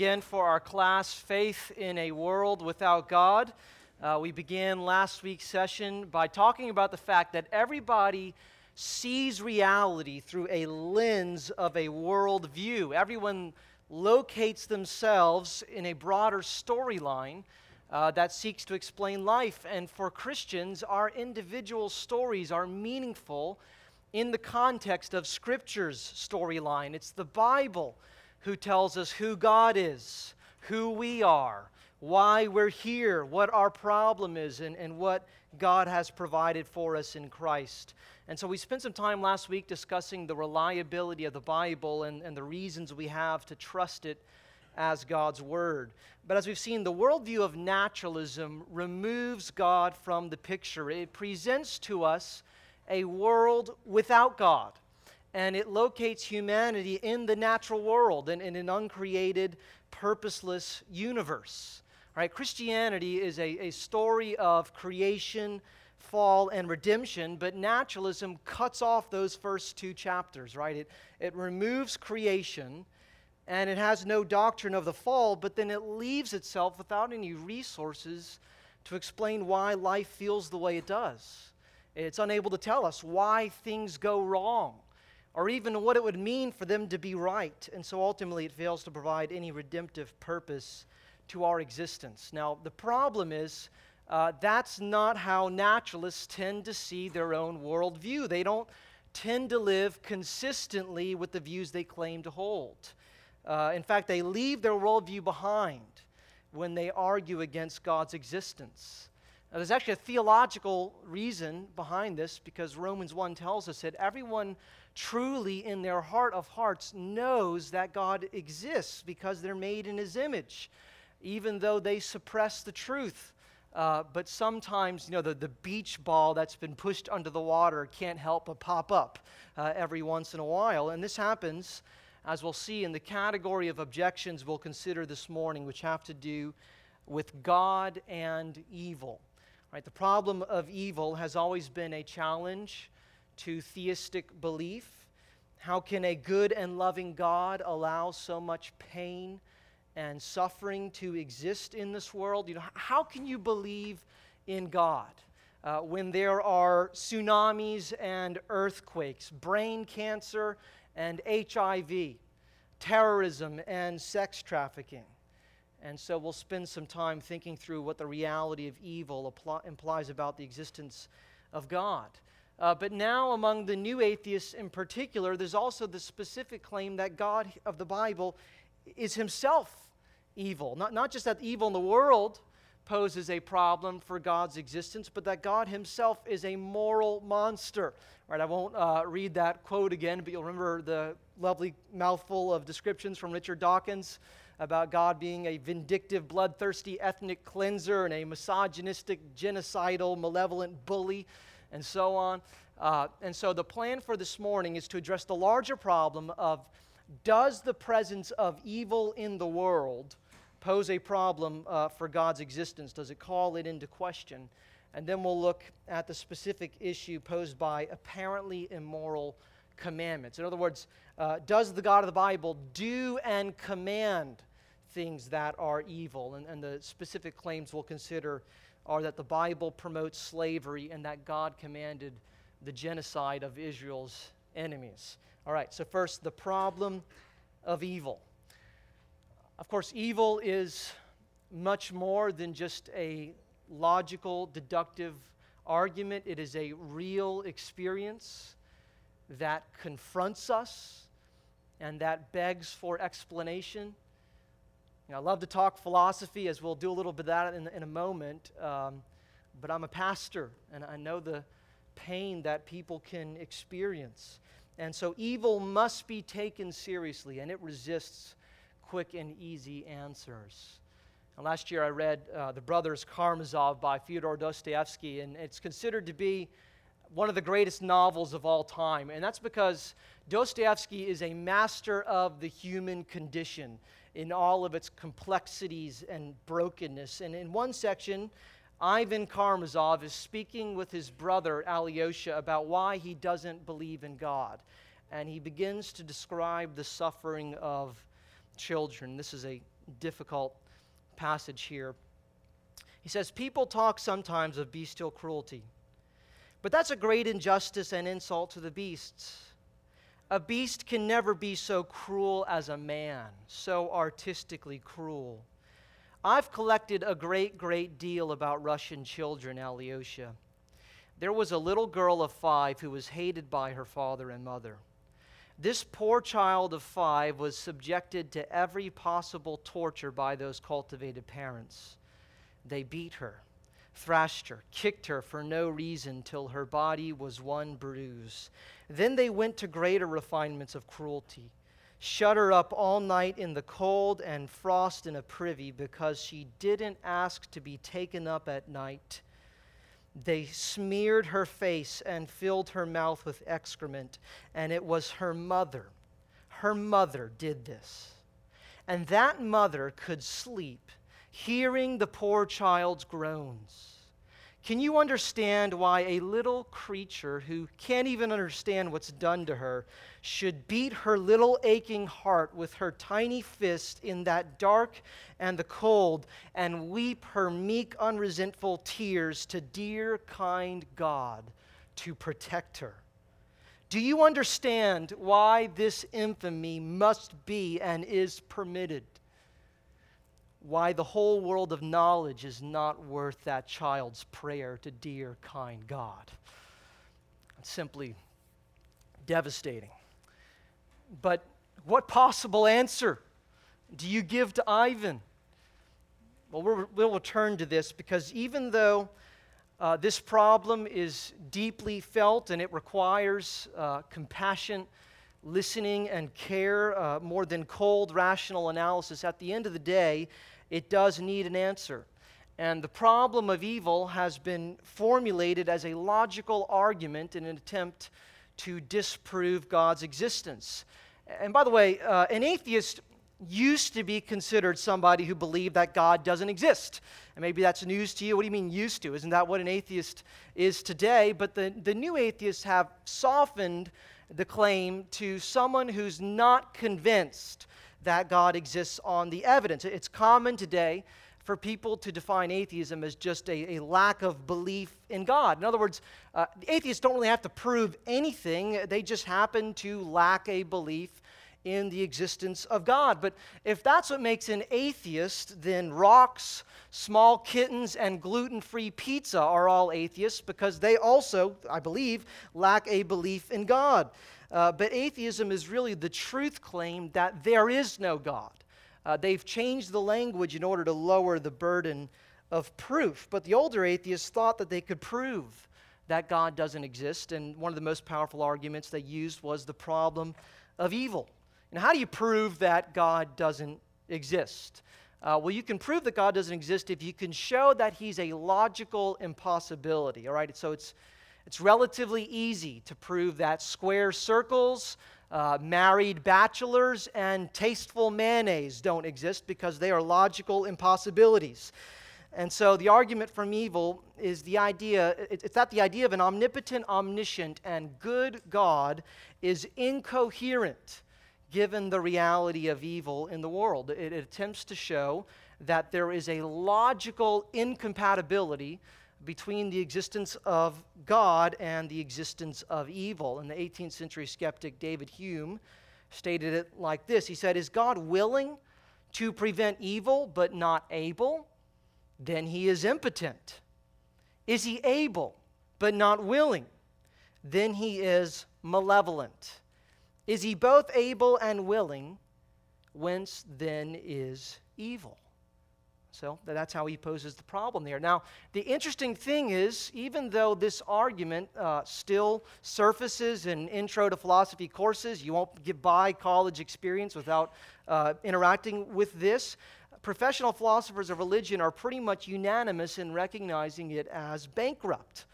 Again, for our class, Faith in a World Without God. Uh, we began last week's session by talking about the fact that everybody sees reality through a lens of a worldview. Everyone locates themselves in a broader storyline uh, that seeks to explain life. And for Christians, our individual stories are meaningful in the context of Scripture's storyline. It's the Bible who tells us who God is, who we are, why we're here, what our problem is, and, and what God has provided for us in Christ. And so we spent some time last week discussing the reliability of the Bible and, and the reasons we have to trust it as God's Word. But as we've seen, the worldview of naturalism removes God from the picture. It presents to us a world without God and it locates humanity in the natural world and in an uncreated, purposeless universe. Right? Christianity is a, a story of creation, fall, and redemption, but naturalism cuts off those first two chapters, right? It, it removes creation and it has no doctrine of the fall, but then it leaves itself without any resources to explain why life feels the way it does. It's unable to tell us why things go wrong or even what it would mean for them to be right. And so ultimately, it fails to provide any redemptive purpose to our existence. Now, the problem is uh, that's not how naturalists tend to see their own worldview. They don't tend to live consistently with the views they claim to hold. Uh, in fact, they leave their worldview behind when they argue against God's existence. Now, there's actually a theological reason behind this because Romans 1 tells us that everyone truly in their heart of hearts knows that God exists because they're made in his image, even though they suppress the truth. Uh, but sometimes, you know, the, the beach ball that's been pushed under the water can't help but pop up uh, every once in a while. And this happens, as we'll see, in the category of objections we'll consider this morning, which have to do with God and evil. Right, the problem of evil has always been a challenge to theistic belief? How can a good and loving God allow so much pain and suffering to exist in this world? You know, how can you believe in God uh, when there are tsunamis and earthquakes, brain cancer and HIV, terrorism and sex trafficking? And so we'll spend some time thinking through what the reality of evil implies about the existence of God. Uh, but now, among the new atheists in particular, there's also the specific claim that God of the Bible is himself evil. Not, not just that evil in the world poses a problem for God's existence, but that God himself is a moral monster. Right, I won't uh, read that quote again, but you'll remember the lovely mouthful of descriptions from Richard Dawkins about God being a vindictive, bloodthirsty ethnic cleanser and a misogynistic, genocidal, malevolent bully and so on. Uh, and so the plan for this morning is to address the larger problem of does the presence of evil in the world pose a problem uh, for God's existence? Does it call it into question? And then we'll look at the specific issue posed by apparently immoral commandments. In other words, uh, does the God of the Bible do and command things that are evil? And, and the specific claims we'll consider are that the Bible promotes slavery and that God commanded the genocide of Israel's enemies. All right, so first, the problem of evil. Of course, evil is much more than just a logical, deductive argument, it is a real experience that confronts us and that begs for explanation. You know, I love to talk philosophy, as we'll do a little bit of that in, in a moment. Um, but I'm a pastor, and I know the pain that people can experience. And so evil must be taken seriously, and it resists quick and easy answers. And last year I read uh, The Brothers Karamazov by Fyodor Dostoevsky, and it's considered to be one of the greatest novels of all time. And that's because Dostoevsky is a master of the human condition in all of its complexities and brokenness. And in one section, Ivan Karamazov is speaking with his brother Alyosha about why he doesn't believe in God. And he begins to describe the suffering of children. This is a difficult passage here. He says, People talk sometimes of bestial cruelty, but that's a great injustice and insult to the beasts. A beast can never be so cruel as a man, so artistically cruel. I've collected a great, great deal about Russian children, Alyosha. There was a little girl of five who was hated by her father and mother. This poor child of five was subjected to every possible torture by those cultivated parents. They beat her, thrashed her, kicked her for no reason till her body was one bruise. Then they went to greater refinements of cruelty. Shut her up all night in the cold and frost in a privy because she didn't ask to be taken up at night. They smeared her face and filled her mouth with excrement, and it was her mother. Her mother did this. And that mother could sleep hearing the poor child's groans. Can you understand why a little creature who can't even understand what's done to her should beat her little aching heart with her tiny fist in that dark and the cold and weep her meek, unresentful tears to dear, kind God to protect her? Do you understand why this infamy must be and is permitted? Why the whole world of knowledge is not worth that child's prayer to dear, kind God. It's simply devastating. But what possible answer do you give to Ivan? Well, we'll return to this because even though uh, this problem is deeply felt and it requires uh, compassion, listening, and care uh, more than cold, rational analysis, at the end of the day, it does need an answer. And the problem of evil has been formulated as a logical argument in an attempt to disprove God's existence. And by the way, uh, an atheist used to be considered somebody who believed that God doesn't exist. And maybe that's news to you. What do you mean, used to? Isn't that what an atheist is today? But the, the new atheists have softened the claim to someone who's not convinced that God exists on the evidence. It's common today for people to define atheism as just a, a lack of belief in God. In other words, uh, atheists don't really have to prove anything, they just happen to lack a belief in the existence of God. But if that's what makes an atheist, then rocks, small kittens, and gluten free pizza are all atheists because they also, I believe, lack a belief in God. Uh, but atheism is really the truth claim that there is no God. Uh, they've changed the language in order to lower the burden of proof. But the older atheists thought that they could prove that God doesn't exist. And one of the most powerful arguments they used was the problem of evil. And how do you prove that God doesn't exist? Uh, well, you can prove that God doesn't exist if you can show that he's a logical impossibility. All right, so it's it's relatively easy to prove that square circles, uh, married bachelors, and tasteful mayonnaise don't exist because they are logical impossibilities. And so the argument from evil is the idea, it's that the idea of an omnipotent, omniscient, and good God is incoherent given the reality of evil in the world. It, it attempts to show that there is a logical incompatibility between the existence of God and the existence of evil. And the 18th century skeptic David Hume stated it like this He said, Is God willing to prevent evil but not able? Then he is impotent. Is he able but not willing? Then he is malevolent. Is he both able and willing? Whence then is evil? So that's how he poses the problem there. Now, the interesting thing is, even though this argument uh, still surfaces in intro to philosophy courses, you won't get by college experience without uh, interacting with this. Professional philosophers of religion are pretty much unanimous in recognizing it as bankrupt.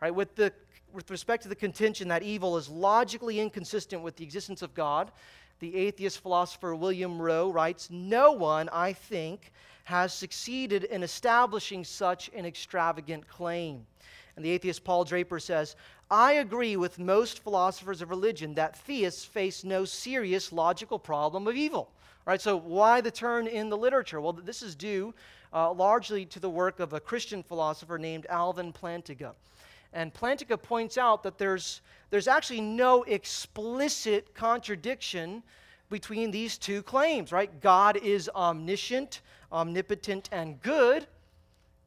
Right? With, the, with respect to the contention that evil is logically inconsistent with the existence of God, the atheist philosopher William Rowe writes No one, I think, has succeeded in establishing such an extravagant claim. And the atheist Paul Draper says, I agree with most philosophers of religion that theists face no serious logical problem of evil. All right, so why the turn in the literature? Well, this is due uh, largely to the work of a Christian philosopher named Alvin Plantinga. And Plantinga points out that there's, there's actually no explicit contradiction between these two claims, right? God is omniscient, omnipotent, and good,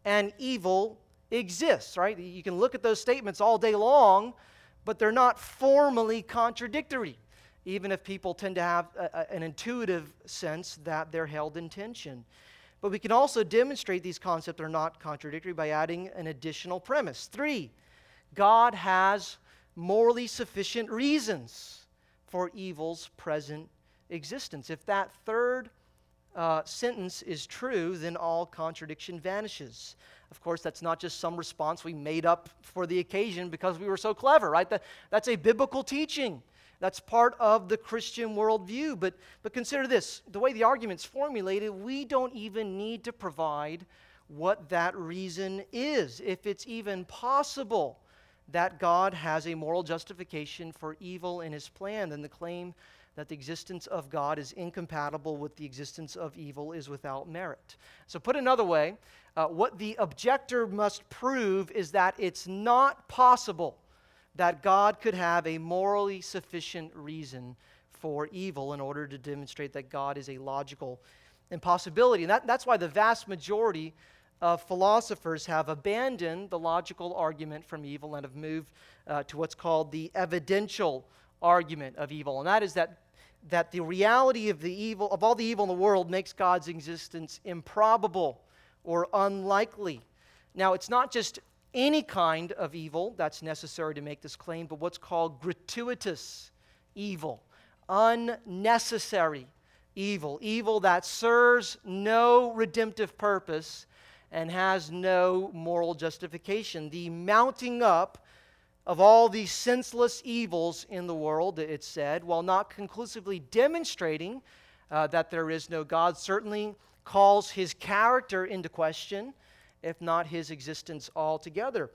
and evil exists, right? You can look at those statements all day long, but they're not formally contradictory even if people tend to have a, an intuitive sense that they're held in tension. But we can also demonstrate these concepts are not contradictory by adding an additional premise. Three, God has morally sufficient reasons for evil's present existence. If that third uh, sentence is true, then all contradiction vanishes. Of course, that's not just some response we made up for the occasion because we were so clever, right? That, that's a biblical teaching. That's part of the Christian worldview. But, but consider this the way the argument's formulated, we don't even need to provide what that reason is, if it's even possible that God has a moral justification for evil in his plan, then the claim that the existence of God is incompatible with the existence of evil is without merit. So, put another way, uh, what the objector must prove is that it's not possible that God could have a morally sufficient reason for evil in order to demonstrate that God is a logical impossibility. And that, that's why the vast majority of philosophers have abandoned the logical argument from evil and have moved uh, to what's called the evidential argument of evil. And that is that, that the reality of the evil, of all the evil in the world, makes God's existence improbable or unlikely. Now, it's not just any kind of evil that's necessary to make this claim, but what's called gratuitous evil, unnecessary evil, evil that serves no redemptive purpose and has no moral justification. The mounting up of all these senseless evils in the world, it said, while not conclusively demonstrating uh, that there is no God, certainly calls his character into question if not his existence altogether.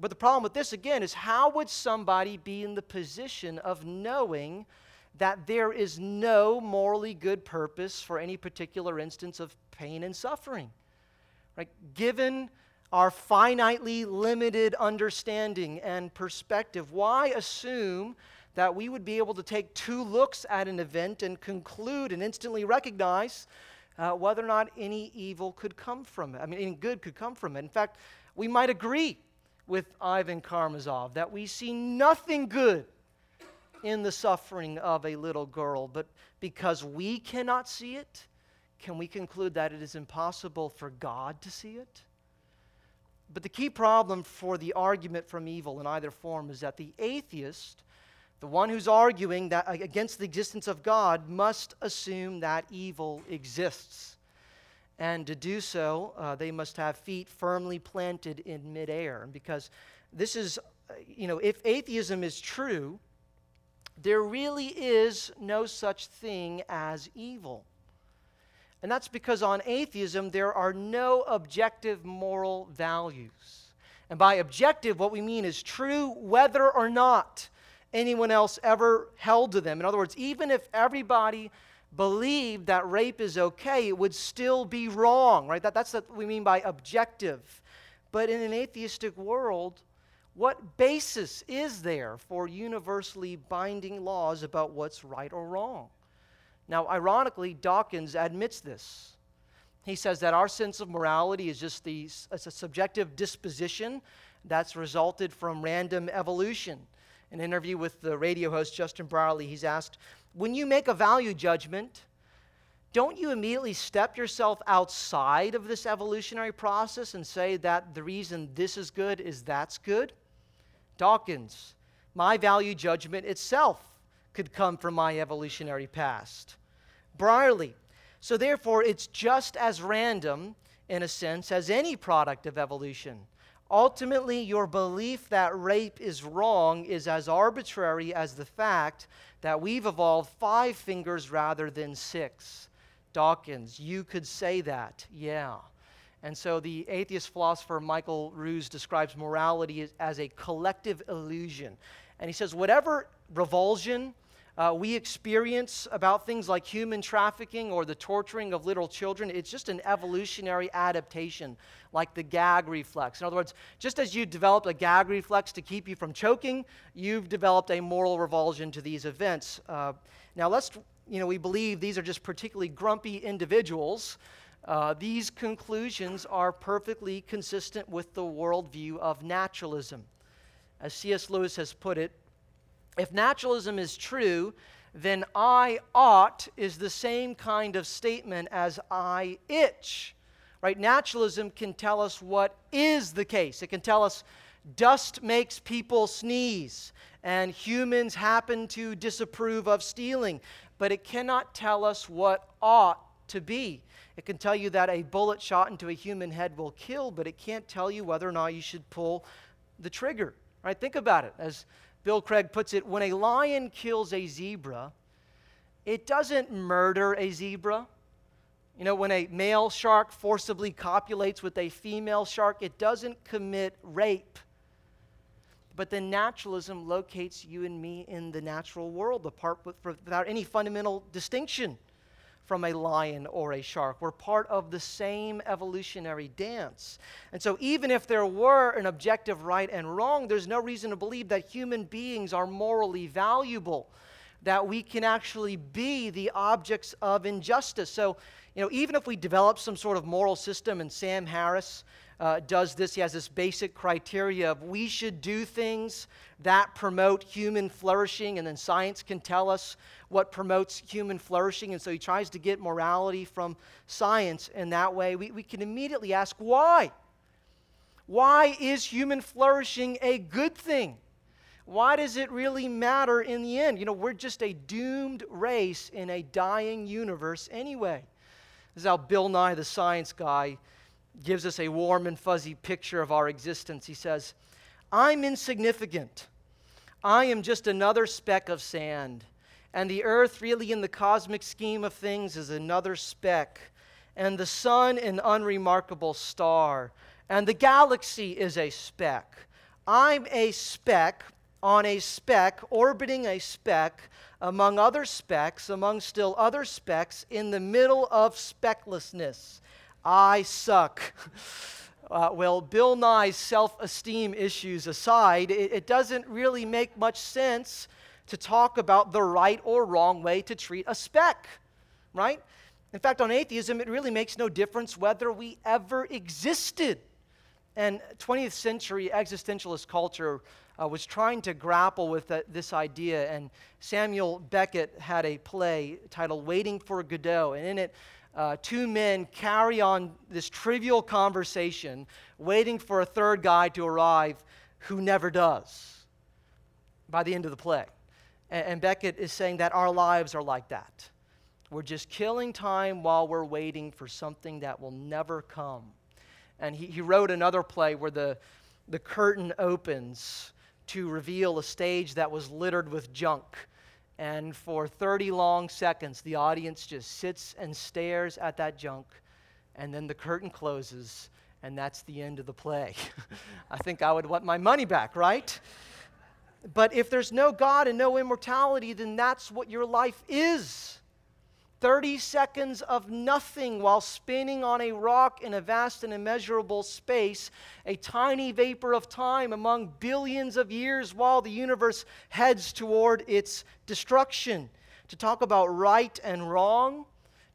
But the problem with this, again, is how would somebody be in the position of knowing that there is no morally good purpose for any particular instance of pain and suffering? Right? Given our finitely limited understanding and perspective, why assume that we would be able to take two looks at an event and conclude and instantly recognize uh, whether or not any evil could come from it. I mean, any good could come from it. In fact, we might agree with Ivan Karamazov that we see nothing good in the suffering of a little girl, but because we cannot see it, can we conclude that it is impossible for God to see it? But the key problem for the argument from evil in either form is that the atheist the one who's arguing that against the existence of God must assume that evil exists. And to do so, uh, they must have feet firmly planted in midair. Because this is, uh, you know, if atheism is true, there really is no such thing as evil. And that's because on atheism, there are no objective moral values. And by objective, what we mean is true whether or not anyone else ever held to them. In other words, even if everybody believed that rape is okay, it would still be wrong, right? That, that's what we mean by objective. But in an atheistic world, what basis is there for universally binding laws about what's right or wrong? Now, ironically, Dawkins admits this. He says that our sense of morality is just the, it's a subjective disposition that's resulted from random evolution an interview with the radio host Justin Brierley, he's asked, When you make a value judgment, don't you immediately step yourself outside of this evolutionary process and say that the reason this is good is that's good? Dawkins, my value judgment itself could come from my evolutionary past. Brierley, so therefore it's just as random, in a sense, as any product of evolution. Ultimately, your belief that rape is wrong is as arbitrary as the fact that we've evolved five fingers rather than six. Dawkins, you could say that, yeah. And so the atheist philosopher Michael Ruse describes morality as, as a collective illusion. And he says, whatever revulsion uh, we experience about things like human trafficking or the torturing of little children, it's just an evolutionary adaptation, like the gag reflex. In other words, just as you developed a gag reflex to keep you from choking, you've developed a moral revulsion to these events. Uh, now, let's, you know, we believe these are just particularly grumpy individuals. Uh, these conclusions are perfectly consistent with the worldview of naturalism. As C.S. Lewis has put it, if naturalism is true, then I ought is the same kind of statement as I itch. Right? Naturalism can tell us what is the case. It can tell us dust makes people sneeze and humans happen to disapprove of stealing, but it cannot tell us what ought to be. It can tell you that a bullet shot into a human head will kill, but it can't tell you whether or not you should pull the trigger. Right? Think about it. As Bill Craig puts it, when a lion kills a zebra, it doesn't murder a zebra. You know, when a male shark forcibly copulates with a female shark, it doesn't commit rape. But then naturalism locates you and me in the natural world apart with, without any fundamental distinction from a lion or a shark. We're part of the same evolutionary dance. And so, even if there were an objective right and wrong, there's no reason to believe that human beings are morally valuable, that we can actually be the objects of injustice. So, you know, even if we develop some sort of moral system, and Sam Harris uh, does this. He has this basic criteria of we should do things that promote human flourishing, and then science can tell us what promotes human flourishing. And so he tries to get morality from science, and that way we, we can immediately ask why? Why is human flourishing a good thing? Why does it really matter in the end? You know, we're just a doomed race in a dying universe anyway. This is how Bill Nye, the science guy, gives us a warm and fuzzy picture of our existence. He says, I'm insignificant. I am just another speck of sand. And the earth, really, in the cosmic scheme of things, is another speck. And the sun, an unremarkable star. And the galaxy is a speck. I'm a speck on a speck, orbiting a speck, among other specks, among still other specks, in the middle of specklessness. I suck. Uh, well, Bill Nye's self esteem issues aside, it, it doesn't really make much sense to talk about the right or wrong way to treat a speck, right? In fact, on atheism, it really makes no difference whether we ever existed. And 20th century existentialist culture uh, was trying to grapple with this idea, and Samuel Beckett had a play titled Waiting for Godot, and in it, uh, two men carry on this trivial conversation, waiting for a third guy to arrive who never does by the end of the play. And, and Beckett is saying that our lives are like that. We're just killing time while we're waiting for something that will never come. And he, he wrote another play where the, the curtain opens to reveal a stage that was littered with junk and for 30 long seconds, the audience just sits and stares at that junk. And then the curtain closes, and that's the end of the play. I think I would want my money back, right? But if there's no God and no immortality, then that's what your life is. 30 seconds of nothing while spinning on a rock in a vast and immeasurable space, a tiny vapor of time among billions of years while the universe heads toward its destruction. To talk about right and wrong,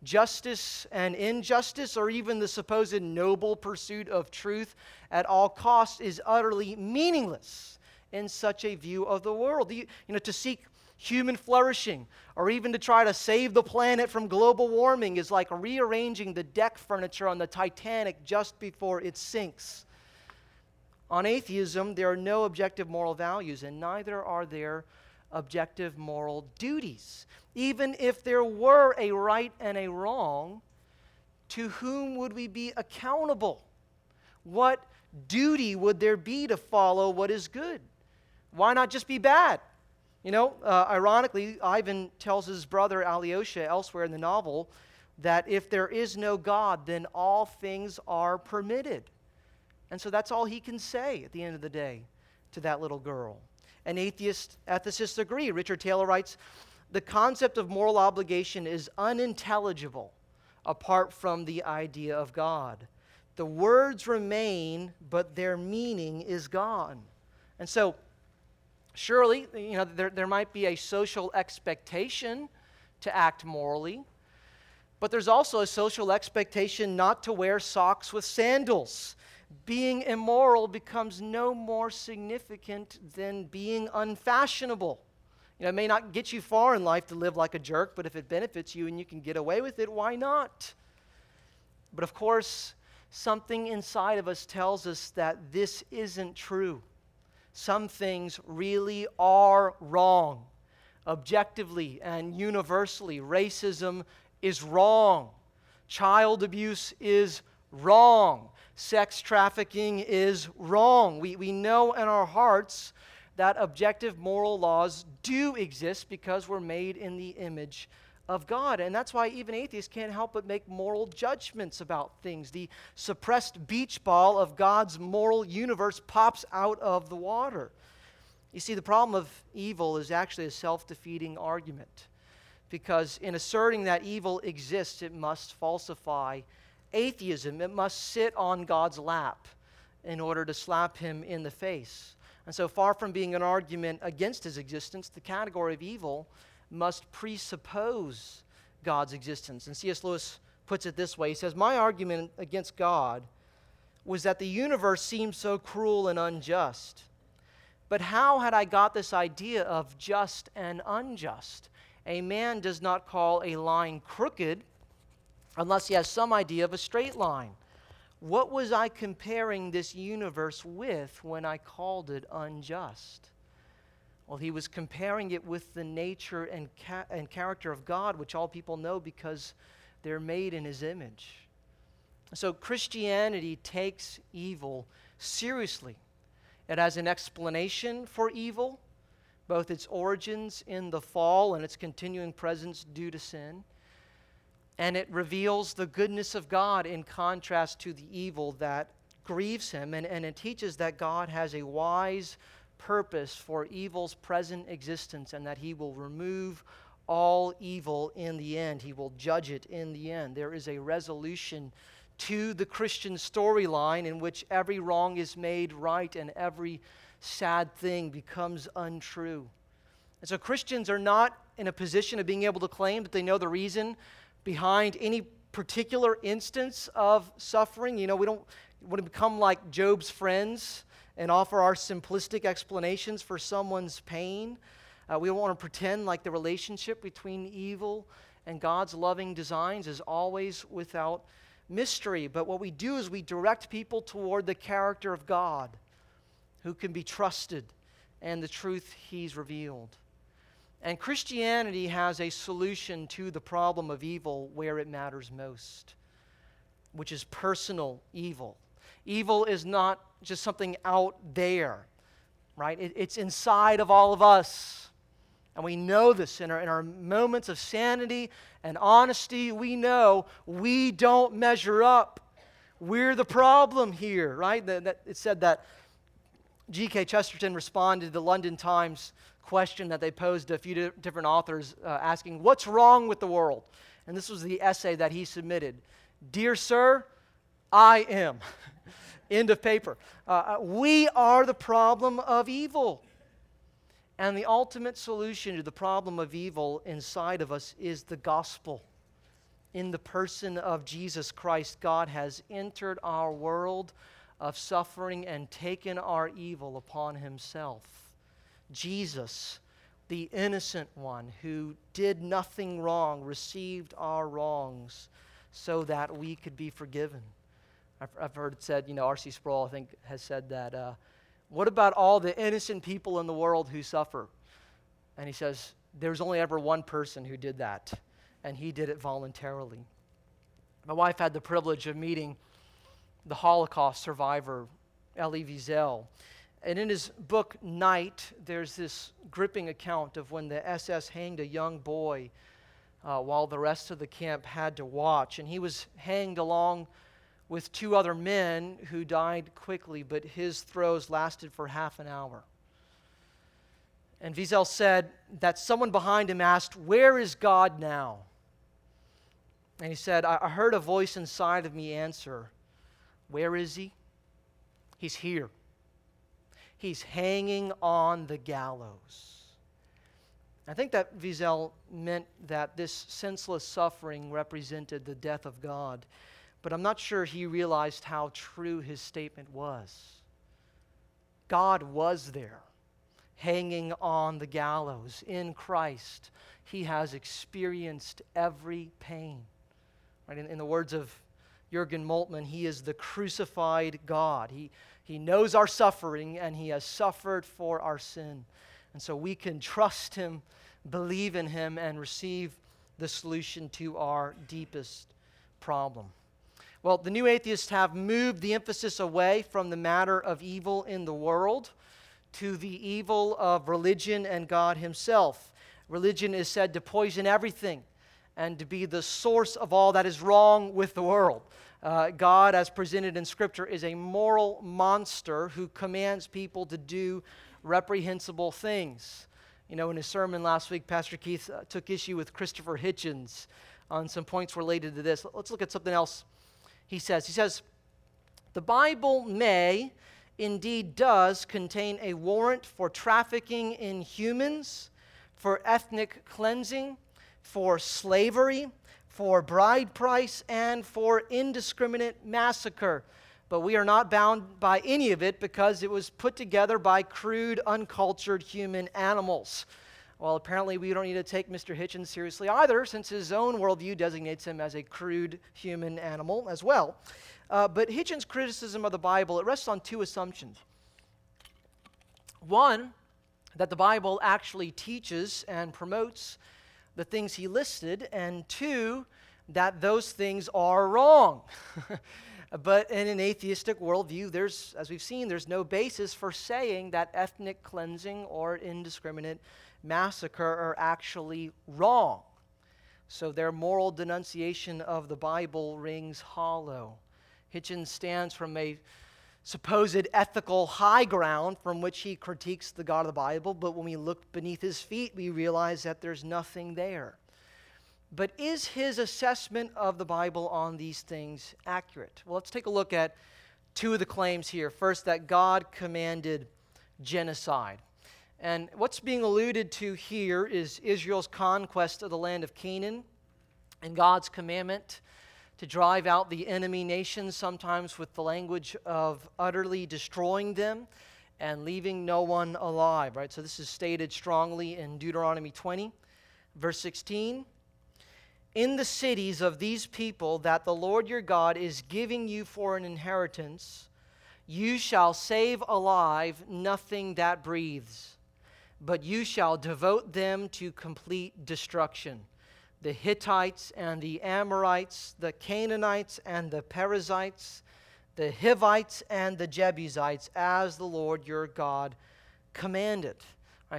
justice and injustice, or even the supposed noble pursuit of truth at all costs is utterly meaningless in such a view of the world. You, you know, to seek human flourishing, or even to try to save the planet from global warming is like rearranging the deck furniture on the Titanic just before it sinks. On atheism, there are no objective moral values, and neither are there objective moral duties. Even if there were a right and a wrong, to whom would we be accountable? What duty would there be to follow what is good? Why not just be bad? You know, uh, ironically, Ivan tells his brother Alyosha elsewhere in the novel that if there is no God, then all things are permitted. And so that's all he can say at the end of the day to that little girl. And atheist ethicists agree. Richard Taylor writes the concept of moral obligation is unintelligible apart from the idea of God. The words remain, but their meaning is gone. And so, surely, you know, there, there might be a social expectation to act morally, but there's also a social expectation not to wear socks with sandals. Being immoral becomes no more significant than being unfashionable. You know, it may not get you far in life to live like a jerk, but if it benefits you and you can get away with it, why not? But of course, something inside of us tells us that this isn't true. Some things really are wrong. Objectively and universally, racism is wrong. Child abuse is wrong. Sex trafficking is wrong. We, we know in our hearts that objective moral laws do exist because we're made in the image of God. And that's why even atheists can't help but make moral judgments about things. The suppressed beach ball of God's moral universe pops out of the water. You see, the problem of evil is actually a self defeating argument because in asserting that evil exists, it must falsify atheism, it must sit on God's lap in order to slap him in the face. And so, far from being an argument against his existence, the category of evil must presuppose God's existence. And C.S. Lewis puts it this way He says, My argument against God was that the universe seemed so cruel and unjust. But how had I got this idea of just and unjust? A man does not call a line crooked unless he has some idea of a straight line. What was I comparing this universe with when I called it unjust? Well, he was comparing it with the nature and, ca- and character of God, which all people know because they're made in his image. So Christianity takes evil seriously. It has an explanation for evil, both its origins in the fall and its continuing presence due to sin and it reveals the goodness of God in contrast to the evil that grieves him. And, and it teaches that God has a wise purpose for evil's present existence and that he will remove all evil in the end. He will judge it in the end. There is a resolution to the Christian storyline in which every wrong is made right and every sad thing becomes untrue. And so Christians are not in a position of being able to claim that they know the reason behind any particular instance of suffering. You know, we don't want to become like Job's friends and offer our simplistic explanations for someone's pain. Uh, we don't want to pretend like the relationship between evil and God's loving designs is always without mystery. But what we do is we direct people toward the character of God who can be trusted and the truth He's revealed. And Christianity has a solution to the problem of evil where it matters most, which is personal evil. Evil is not just something out there, right? It, it's inside of all of us. And we know this in our, in our moments of sanity and honesty. We know we don't measure up. We're the problem here, right? That, that it said that G.K. Chesterton responded to the London Times question that they posed to a few different authors uh, asking, What's wrong with the world? And this was the essay that he submitted Dear Sir, I am. End of paper. Uh, uh, we are the problem of evil. And the ultimate solution to the problem of evil inside of us is the gospel. In the person of Jesus Christ, God has entered our world of suffering and taken our evil upon himself. Jesus, the innocent one who did nothing wrong, received our wrongs so that we could be forgiven. I've, I've heard it said, you know, R.C. Sproul, I think, has said that. Uh, what about all the innocent people in the world who suffer? And he says, there's only ever one person who did that, and he did it voluntarily. My wife had the privilege of meeting the Holocaust survivor, Elie Wiesel. And in his book, Night, there's this gripping account of when the SS hanged a young boy uh, while the rest of the camp had to watch. And he was hanged along with two other men who died quickly, but his throes lasted for half an hour. And Wiesel said that someone behind him asked, Where is God now? And he said, I heard a voice inside of me answer, Where is he? He's here. He's hanging on the gallows. I think that Wiesel meant that this senseless suffering represented the death of God, but I'm not sure he realized how true his statement was. God was there, hanging on the gallows in Christ. He has experienced every pain. Right? In, in the words of Jurgen Moltmann, he is the crucified God. He, he knows our suffering and he has suffered for our sin. And so we can trust him, believe in him, and receive the solution to our deepest problem. Well, the new atheists have moved the emphasis away from the matter of evil in the world to the evil of religion and God Himself. Religion is said to poison everything and to be the source of all that is wrong with the world. Uh, God, as presented in Scripture, is a moral monster who commands people to do reprehensible things. You know, in his sermon last week, Pastor Keith uh, took issue with Christopher Hitchens on some points related to this. Let's look at something else he says. He says, The Bible may, indeed does, contain a warrant for trafficking in humans, for ethnic cleansing, for slavery, for bride price, and for indiscriminate massacre. But we are not bound by any of it because it was put together by crude, uncultured human animals. Well, apparently, we don't need to take Mr. Hitchens seriously either, since his own worldview designates him as a crude human animal as well. Uh, but Hitchens' criticism of the Bible, it rests on two assumptions. One, that the Bible actually teaches and promotes the things he listed, and two, that those things are wrong. but in an atheistic worldview, there's, as we've seen, there's no basis for saying that ethnic cleansing or indiscriminate massacre are actually wrong. So their moral denunciation of the Bible rings hollow. Hitchens stands from a supposed ethical high ground from which he critiques the God of the Bible, but when we look beneath his feet, we realize that there's nothing there. But is his assessment of the Bible on these things accurate? Well, let's take a look at two of the claims here. First, that God commanded genocide. And what's being alluded to here is Israel's conquest of the land of Canaan and God's commandment to drive out the enemy nations, sometimes with the language of utterly destroying them and leaving no one alive, right? So this is stated strongly in Deuteronomy 20, verse 16. In the cities of these people that the Lord your God is giving you for an inheritance, you shall save alive nothing that breathes but you shall devote them to complete destruction. The Hittites and the Amorites, the Canaanites and the Perizzites, the Hivites and the Jebusites, as the Lord your God commanded.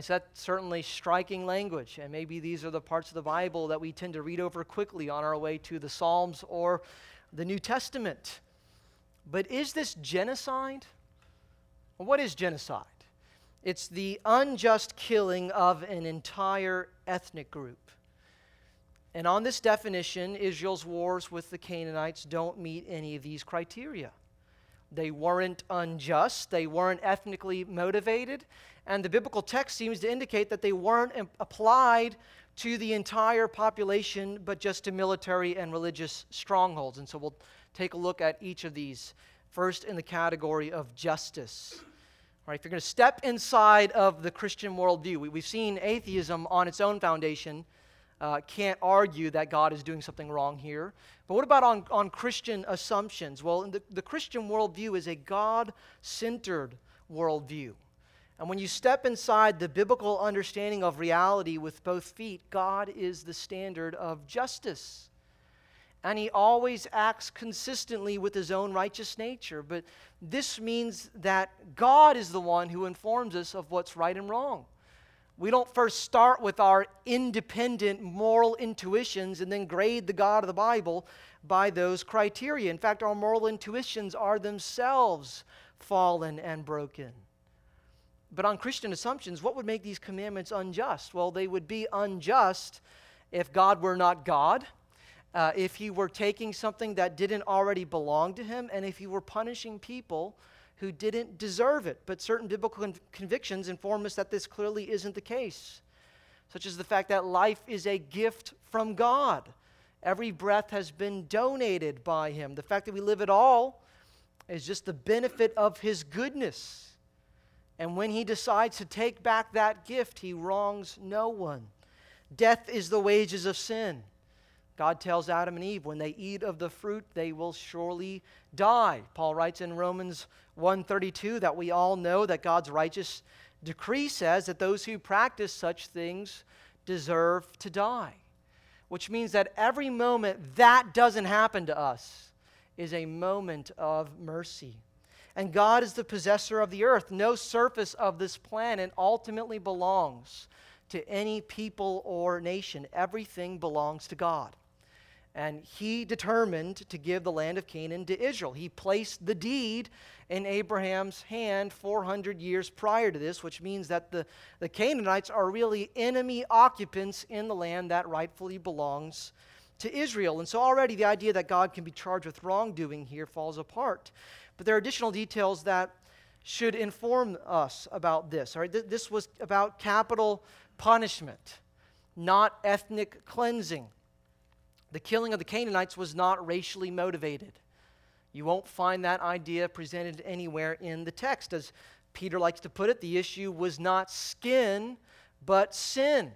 So that's certainly striking language, and maybe these are the parts of the Bible that we tend to read over quickly on our way to the Psalms or the New Testament. But is this genocide? what is genocide? It's the unjust killing of an entire ethnic group. And on this definition, Israel's wars with the Canaanites don't meet any of these criteria. They weren't unjust, they weren't ethnically motivated, and the biblical text seems to indicate that they weren't applied to the entire population, but just to military and religious strongholds. And so we'll take a look at each of these. First, in the category of justice. Right? If you're going to step inside of the Christian worldview, we, have seen atheism on its own foundation uh, can't argue that God is doing something wrong here. But what about on, on Christian assumptions? Well, the, the Christian worldview is a God centered worldview. And when you step inside the biblical understanding of reality with both feet, God is the standard of justice and he always acts consistently with his own righteous nature. But this means that God is the one who informs us of what's right and wrong. We don't first start with our independent moral intuitions and then grade the God of the Bible by those criteria. In fact, our moral intuitions are themselves fallen and broken. But on Christian assumptions, what would make these commandments unjust? Well, they would be unjust if God were not God, uh, if he were taking something that didn't already belong to him, and if he were punishing people who didn't deserve it. But certain biblical con- convictions inform us that this clearly isn't the case, such as the fact that life is a gift from God. Every breath has been donated by him. The fact that we live at all is just the benefit of his goodness. And when he decides to take back that gift, he wrongs no one. Death is the wages of sin. God tells Adam and Eve, when they eat of the fruit, they will surely die. Paul writes in Romans 1:32 that we all know that God's righteous decree says that those who practice such things deserve to die. Which means that every moment that doesn't happen to us is a moment of mercy. And God is the possessor of the earth. No surface of this planet ultimately belongs to any people or nation. Everything belongs to God. And he determined to give the land of Canaan to Israel. He placed the deed in Abraham's hand 400 years prior to this, which means that the, the Canaanites are really enemy occupants in the land that rightfully belongs to Israel. And so already the idea that God can be charged with wrongdoing here falls apart. But there are additional details that should inform us about this. All right, this was about capital punishment, not ethnic cleansing. The killing of the Canaanites was not racially motivated. You won't find that idea presented anywhere in the text. As Peter likes to put it, the issue was not skin, but sin.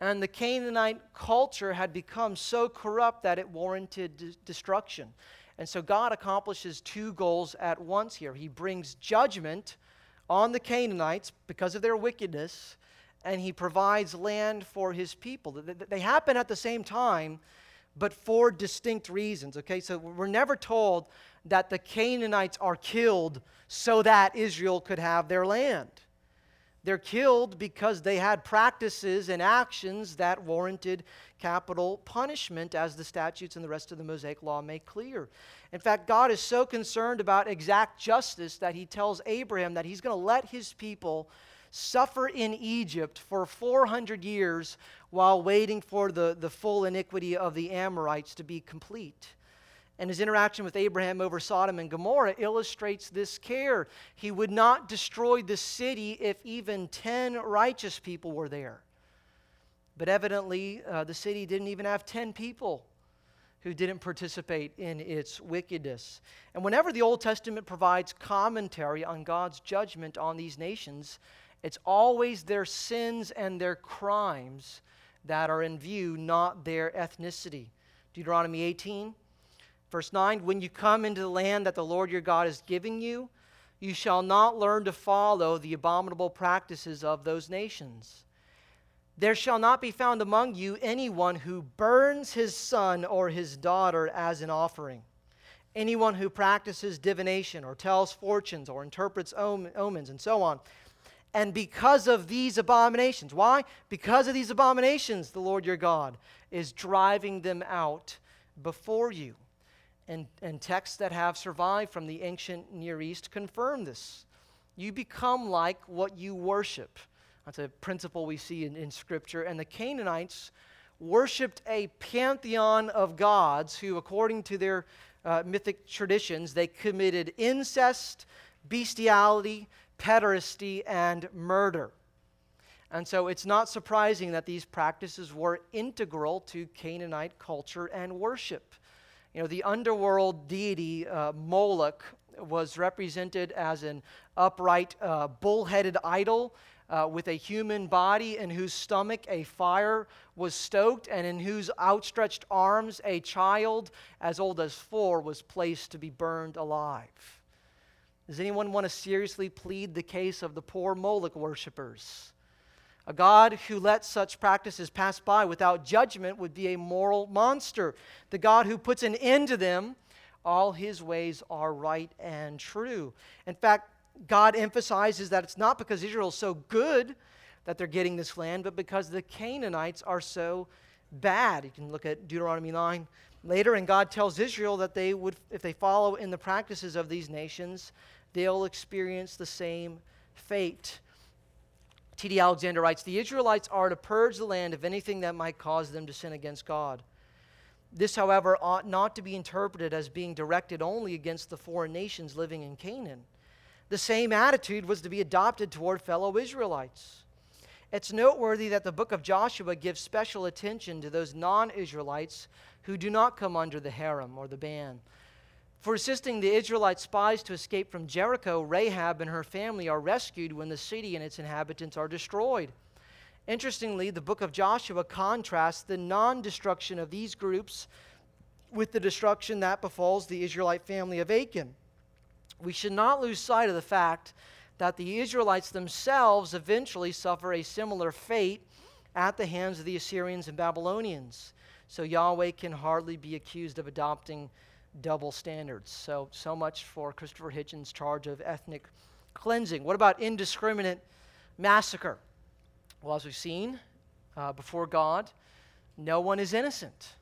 And the Canaanite culture had become so corrupt that it warranted d- destruction. And so God accomplishes two goals at once here. He brings judgment on the Canaanites because of their wickedness, and he provides land for his people. They happen at the same time, but for distinct reasons. Okay, so we're never told that the Canaanites are killed so that Israel could have their land. They're killed because they had practices and actions that warranted capital punishment, as the statutes and the rest of the Mosaic Law make clear. In fact, God is so concerned about exact justice that he tells Abraham that he's going to let his people suffer in Egypt for 400 years while waiting for the, the full iniquity of the Amorites to be complete. And his interaction with Abraham over Sodom and Gomorrah illustrates this care. He would not destroy the city if even 10 righteous people were there. But evidently, uh, the city didn't even have 10 people who didn't participate in its wickedness. And whenever the Old Testament provides commentary on God's judgment on these nations, it's always their sins and their crimes that are in view, not their ethnicity. Deuteronomy 18, verse 9 When you come into the land that the Lord your God is giving you, you shall not learn to follow the abominable practices of those nations. There shall not be found among you anyone who burns his son or his daughter as an offering, anyone who practices divination or tells fortunes or interprets omens and so on and because of these abominations. Why? Because of these abominations, the Lord your God is driving them out before you. And, and texts that have survived from the ancient Near East confirm this. You become like what you worship. That's a principle we see in, in Scripture. And the Canaanites worshiped a pantheon of gods who, according to their uh, mythic traditions, they committed incest, bestiality, pederasty, and murder. And so it's not surprising that these practices were integral to Canaanite culture and worship. You know, the underworld deity uh, Moloch was represented as an upright, uh, bull headed idol uh, with a human body in whose stomach a fire was stoked and in whose outstretched arms a child as old as four was placed to be burned alive. Does anyone want to seriously plead the case of the poor Moloch worshippers? A God who lets such practices pass by without judgment would be a moral monster. The God who puts an end to them, all his ways are right and true. In fact, God emphasizes that it's not because Israel is so good that they're getting this land, but because the Canaanites are so bad. You can look at Deuteronomy 9 later, and God tells Israel that they would, if they follow in the practices of these nations, they'll experience the same fate. T.D. Alexander writes The Israelites are to purge the land of anything that might cause them to sin against God. This, however, ought not to be interpreted as being directed only against the foreign nations living in Canaan. The same attitude was to be adopted toward fellow Israelites. It's noteworthy that the book of Joshua gives special attention to those non Israelites who do not come under the herem or the ban. For assisting the Israelite spies to escape from Jericho, Rahab and her family are rescued when the city and its inhabitants are destroyed. Interestingly, the book of Joshua contrasts the non destruction of these groups with the destruction that befalls the Israelite family of Achan. We should not lose sight of the fact that the Israelites themselves eventually suffer a similar fate at the hands of the Assyrians and Babylonians. So Yahweh can hardly be accused of adopting double standards. So, so much for Christopher Hitchens' charge of ethnic cleansing. What about indiscriminate massacre? Well, as we've seen, uh, before God, no one is innocent.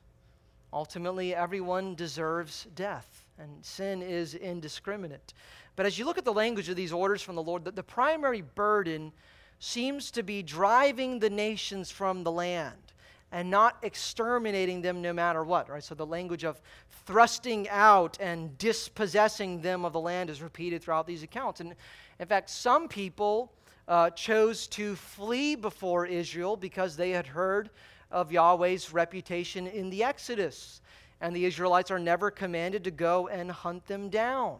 Ultimately, everyone deserves death, and sin is indiscriminate. But as you look at the language of these orders from the Lord, the, the primary burden seems to be driving the nations from the land and not exterminating them no matter what, right? So the language of thrusting out and dispossessing them of the land is repeated throughout these accounts. And in fact, some people uh, chose to flee before Israel because they had heard of Yahweh's reputation in the Exodus. And the Israelites are never commanded to go and hunt them down.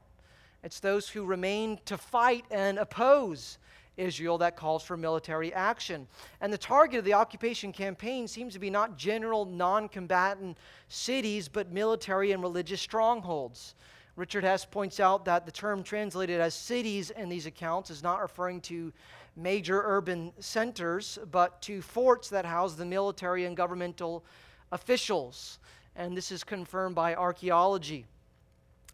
It's those who remain to fight and oppose Israel that calls for military action. And the target of the occupation campaign seems to be not general non combatant cities, but military and religious strongholds. Richard Hess points out that the term translated as cities in these accounts is not referring to major urban centers, but to forts that house the military and governmental officials. And this is confirmed by archaeology.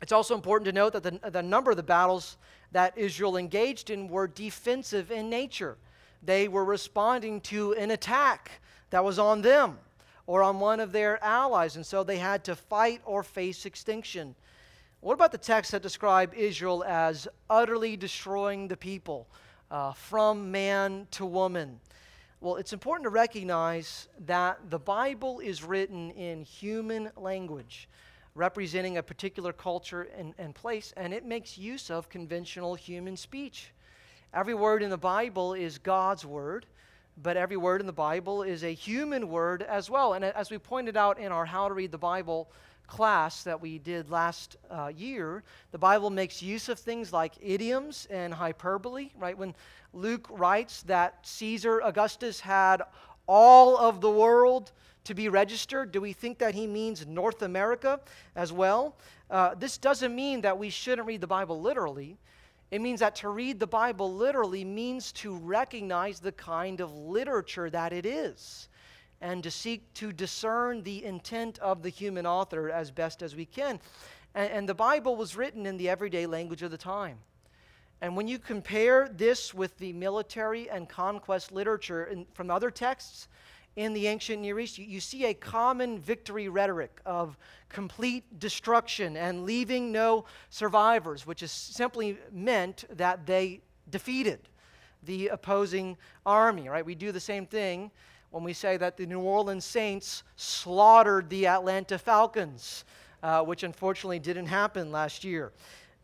It's also important to note that the, the number of the battles that Israel engaged in were defensive in nature. They were responding to an attack that was on them or on one of their allies, and so they had to fight or face extinction. What about the texts that describe Israel as utterly destroying the people uh, from man to woman? Well, it's important to recognize that the Bible is written in human language, representing a particular culture and, and place, and it makes use of conventional human speech. Every word in the Bible is God's word, but every word in the Bible is a human word as well. And as we pointed out in our How to Read the Bible class that we did last uh, year, the Bible makes use of things like idioms and hyperbole, right? When Luke writes that Caesar Augustus had all of the world to be registered, do we think that he means North America as well? Uh, this doesn't mean that we shouldn't read the Bible literally. It means that to read the Bible literally means to recognize the kind of literature that it is and to seek to discern the intent of the human author as best as we can. And, and, the Bible was written in the everyday language of the time. And when you compare this with the military and conquest literature in, from other texts in the ancient Near East, you, you see a common victory rhetoric of complete destruction and leaving no survivors, which is simply meant that they defeated the opposing army, right? We do the same thing when we say that the New Orleans Saints slaughtered the Atlanta Falcons, uh, which unfortunately didn't happen last year.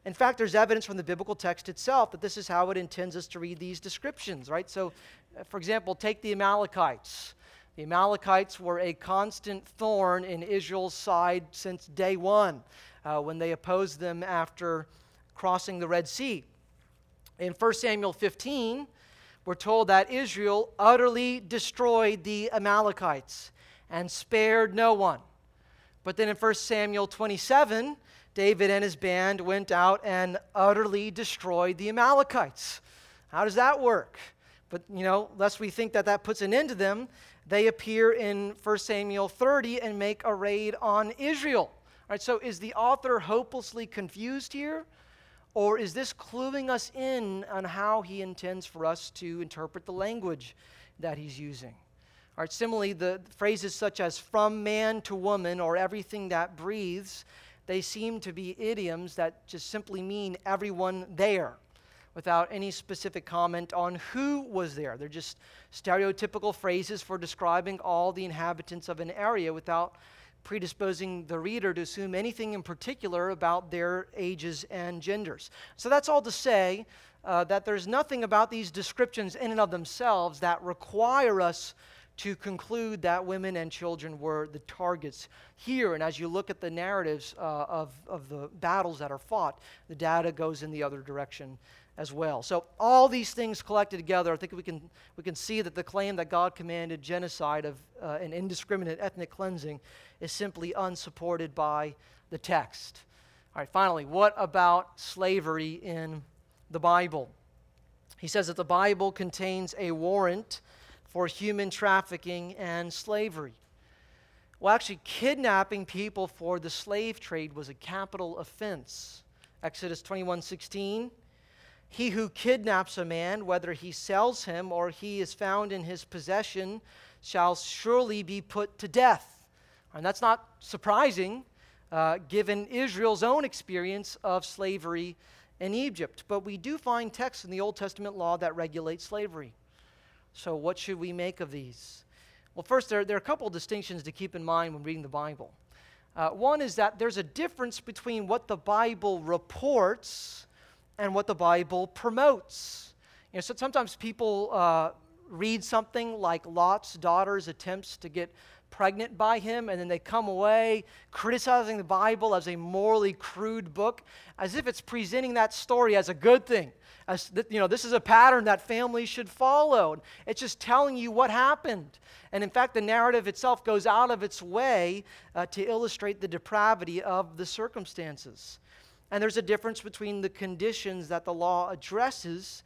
In fact, there's evidence from the biblical text itself that this is how it intends us to read these descriptions, right? So, uh, for example, take the Amalekites. The Amalekites were a constant thorn in Israel's side since day one uh, when they opposed them after crossing the Red Sea. In 1 Samuel 15, we're told that Israel utterly destroyed the Amalekites and spared no one. But then in 1 Samuel 27, David and his band went out and utterly destroyed the Amalekites. How does that work? But, you know, lest we think that that puts an end to them, they appear in 1 Samuel 30 and make a raid on Israel. All right, so is the author hopelessly confused here? Or is this cluing us in on how he intends for us to interpret the language that he's using? All right, similarly, the phrases such as from man to woman or everything that breathes, they seem to be idioms that just simply mean everyone there. Without any specific comment on who was there. They're just stereotypical phrases for describing all the inhabitants of an area without predisposing the reader to assume anything in particular about their ages and genders. So that's all to say uh, that there's nothing about these descriptions in and of themselves that require us to conclude that women and children were the targets here. And as you look at the narratives uh, of, of the battles that are fought, the data goes in the other direction as well. So all these things collected together, I think we can, we can see that the claim that God commanded genocide of uh, an indiscriminate ethnic cleansing is simply unsupported by the text. All right, finally, what about slavery in the Bible? He says that the Bible contains a warrant for human trafficking and slavery. Well, actually, kidnapping people for the slave trade was a capital offense. Exodus 21 16. He who kidnaps a man, whether he sells him or he is found in his possession, shall surely be put to death. And that's not surprising, uh, given Israel's own experience of slavery in Egypt. But we do find texts in the Old Testament law that regulate slavery. So, what should we make of these? Well, first, there, there are a couple of distinctions to keep in mind when reading the Bible. Uh, one is that there's a difference between what the Bible reports and what the Bible promotes. You know, so sometimes people uh, read something like Lot's daughter's attempts to get pregnant by him, and then they come away criticizing the Bible as a morally crude book, as if it's presenting that story as a good thing. As, you know, this is a pattern that families should follow. It's just telling you what happened. And in fact, the narrative itself goes out of its way uh, to illustrate the depravity of the circumstances. And there's a difference between the conditions that the law addresses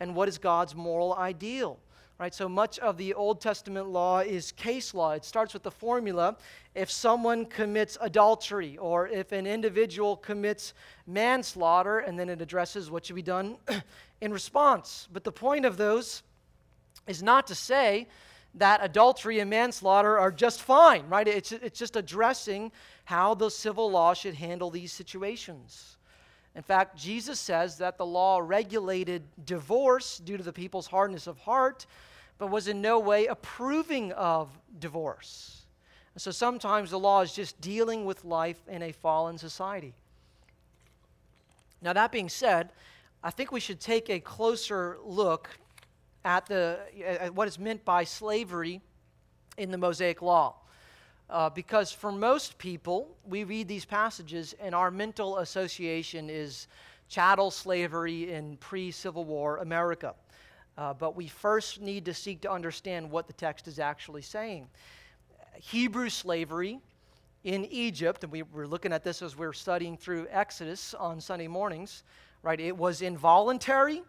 and what is God's moral ideal. Right? So much of the Old Testament law is case law. It starts with the formula if someone commits adultery or if an individual commits manslaughter, and then it addresses what should be done in response. But the point of those is not to say that adultery and manslaughter are just fine, right? It's, it's just addressing how the civil law should handle these situations. In fact, Jesus says that the law regulated divorce due to the people's hardness of heart, but was in no way approving of divorce. And so sometimes the law is just dealing with life in a fallen society. Now, that being said, I think we should take a closer look at, the, at what is meant by slavery in the Mosaic Law. Uh, because for most people, we read these passages and our mental association is chattel slavery in pre Civil War America. Uh, but we first need to seek to understand what the text is actually saying. Hebrew slavery in Egypt, and we were looking at this as we are studying through Exodus on Sunday mornings, right? It was involuntary,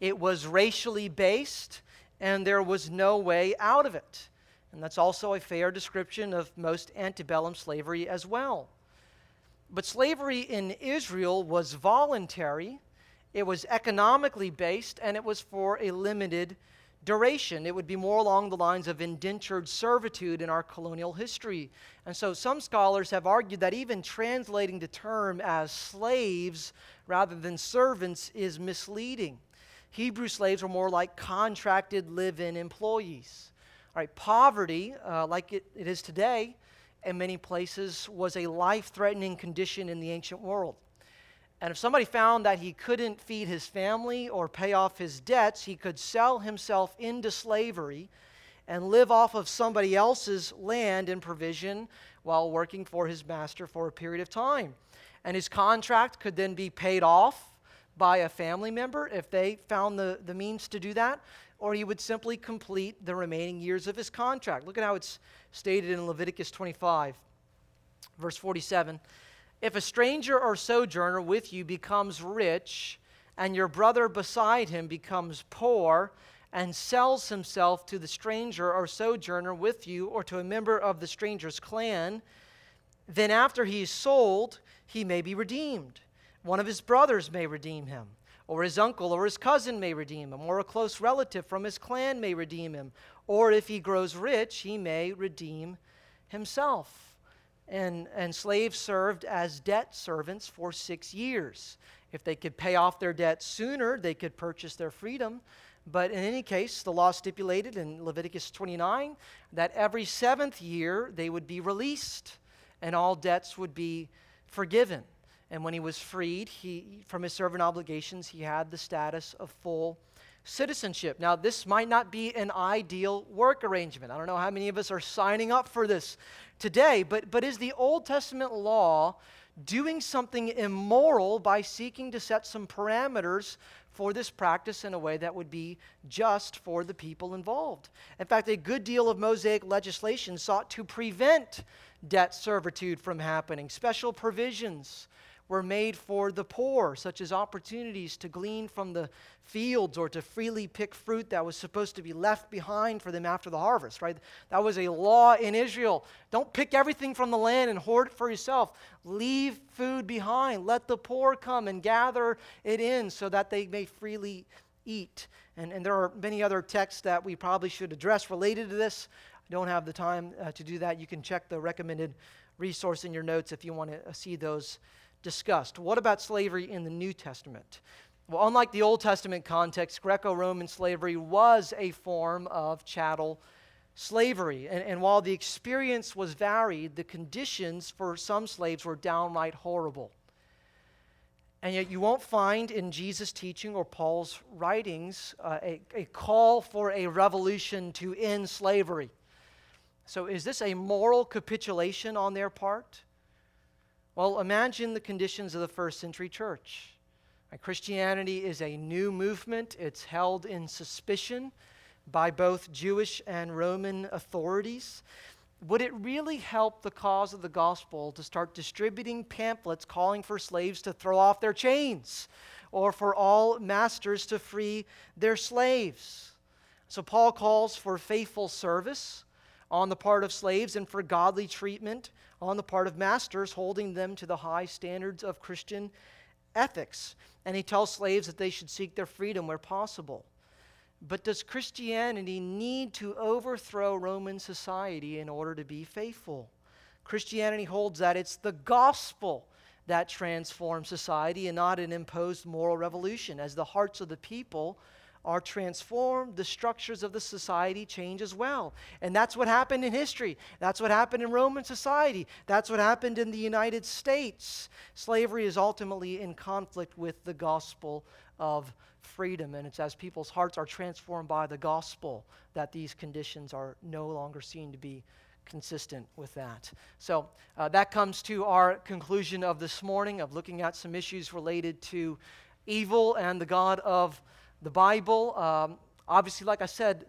it was racially based, and there was no way out of it. And that's also a fair description of most antebellum slavery as well. But slavery in Israel was voluntary, it was economically based, and it was for a limited duration. It would be more along the lines of indentured servitude in our colonial history. And so some scholars have argued that even translating the term as slaves rather than servants is misleading. Hebrew slaves were more like contracted live in employees. All right, poverty, uh, like it, it is today, in many places, was a life threatening condition in the ancient world. And if somebody found that he couldn't feed his family or pay off his debts, he could sell himself into slavery and live off of somebody else's land and provision while working for his master for a period of time. And his contract could then be paid off by a family member if they found the, the means to do that, or he would simply complete the remaining years of his contract. Look at how it's stated in Leviticus 25, verse 47. If a stranger or sojourner with you becomes rich, and your brother beside him becomes poor, and sells himself to the stranger or sojourner with you, or to a member of the stranger's clan, then after he is sold, he may be redeemed. One of his brothers may redeem him or his uncle or his cousin may redeem him, or a close relative from his clan may redeem him, or if he grows rich, he may redeem himself. And, and slaves served as debt servants for six years. If they could pay off their debt sooner, they could purchase their freedom. But in any case, the law stipulated in Leviticus 29 that every seventh year they would be released and all debts would be forgiven. And when he was freed he, from his servant obligations, he had the status of full citizenship. Now, this might not be an ideal work arrangement. I don't know how many of us are signing up for this today, but, but is the Old Testament law doing something immoral by seeking to set some parameters for this practice in a way that would be just for the people involved. In fact, a good deal of Mosaic legislation sought to prevent debt servitude from happening. Special provisions were made for the poor, such as opportunities to glean from the fields or to freely pick fruit that was supposed to be left behind for them after the harvest, right? That was a law in Israel. Don't pick everything from the land and hoard it for yourself. Leave food behind. Let the poor come and gather it in so that they may freely eat. And, and there are many other texts that we probably should address related to this. I don't have the time uh, to do that. You can check the recommended resource in your notes if you want to see those discussed. What about slavery in the New Testament? Well, unlike the Old Testament context, Greco Roman slavery was a form of chattel slavery. And, and, while the experience was varied, the conditions for some slaves were downright horrible. And yet, you won't find in Jesus' teaching or Paul's writings uh, a, a call for a revolution to end slavery. So, is this a moral capitulation on their part? Well, imagine the conditions of the first century church. Christianity is a new movement, it's held in suspicion by both Jewish and Roman authorities. Would it really help the cause of the gospel to start distributing pamphlets calling for slaves to throw off their chains or for all masters to free their slaves? So, Paul calls for faithful service on the part of slaves and for godly treatment on the part of masters, holding them to the high standards of Christian ethics. And he tells slaves that they should seek their freedom where possible. But does Christianity need to overthrow Roman society in order to be faithful? Christianity holds that it's the gospel that transforms society and not an imposed moral revolution. As the hearts of the people are transformed, the structures of the society change as well. And that's what happened in history. That's what happened in Roman society. That's what happened in the United States. Slavery is ultimately in conflict with the gospel of freedom. And it's as people's hearts are transformed by the gospel that these conditions are no longer seen to be consistent with that. So uh, that comes to our conclusion of this morning of looking at some issues related to evil and the God of the Bible. Um, obviously, like I said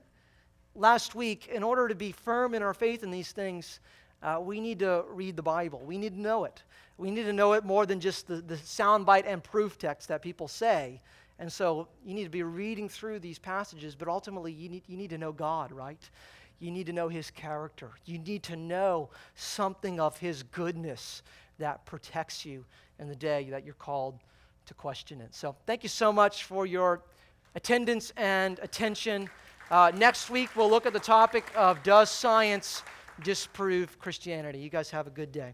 last week, in order to be firm in our faith in these things, uh, we need to read the Bible. We need to know it. We need to know it more than just the, the soundbite and proof text that people say. And so you need to be reading through these passages, but ultimately you need, you need to know God, right? You need to know His character. You need to know something of His goodness that protects you in the day that you're called to question it. So thank you so much for your attendance and attention. Uh, next week, we'll look at the topic of Does science disprove Christianity? You guys have a good day.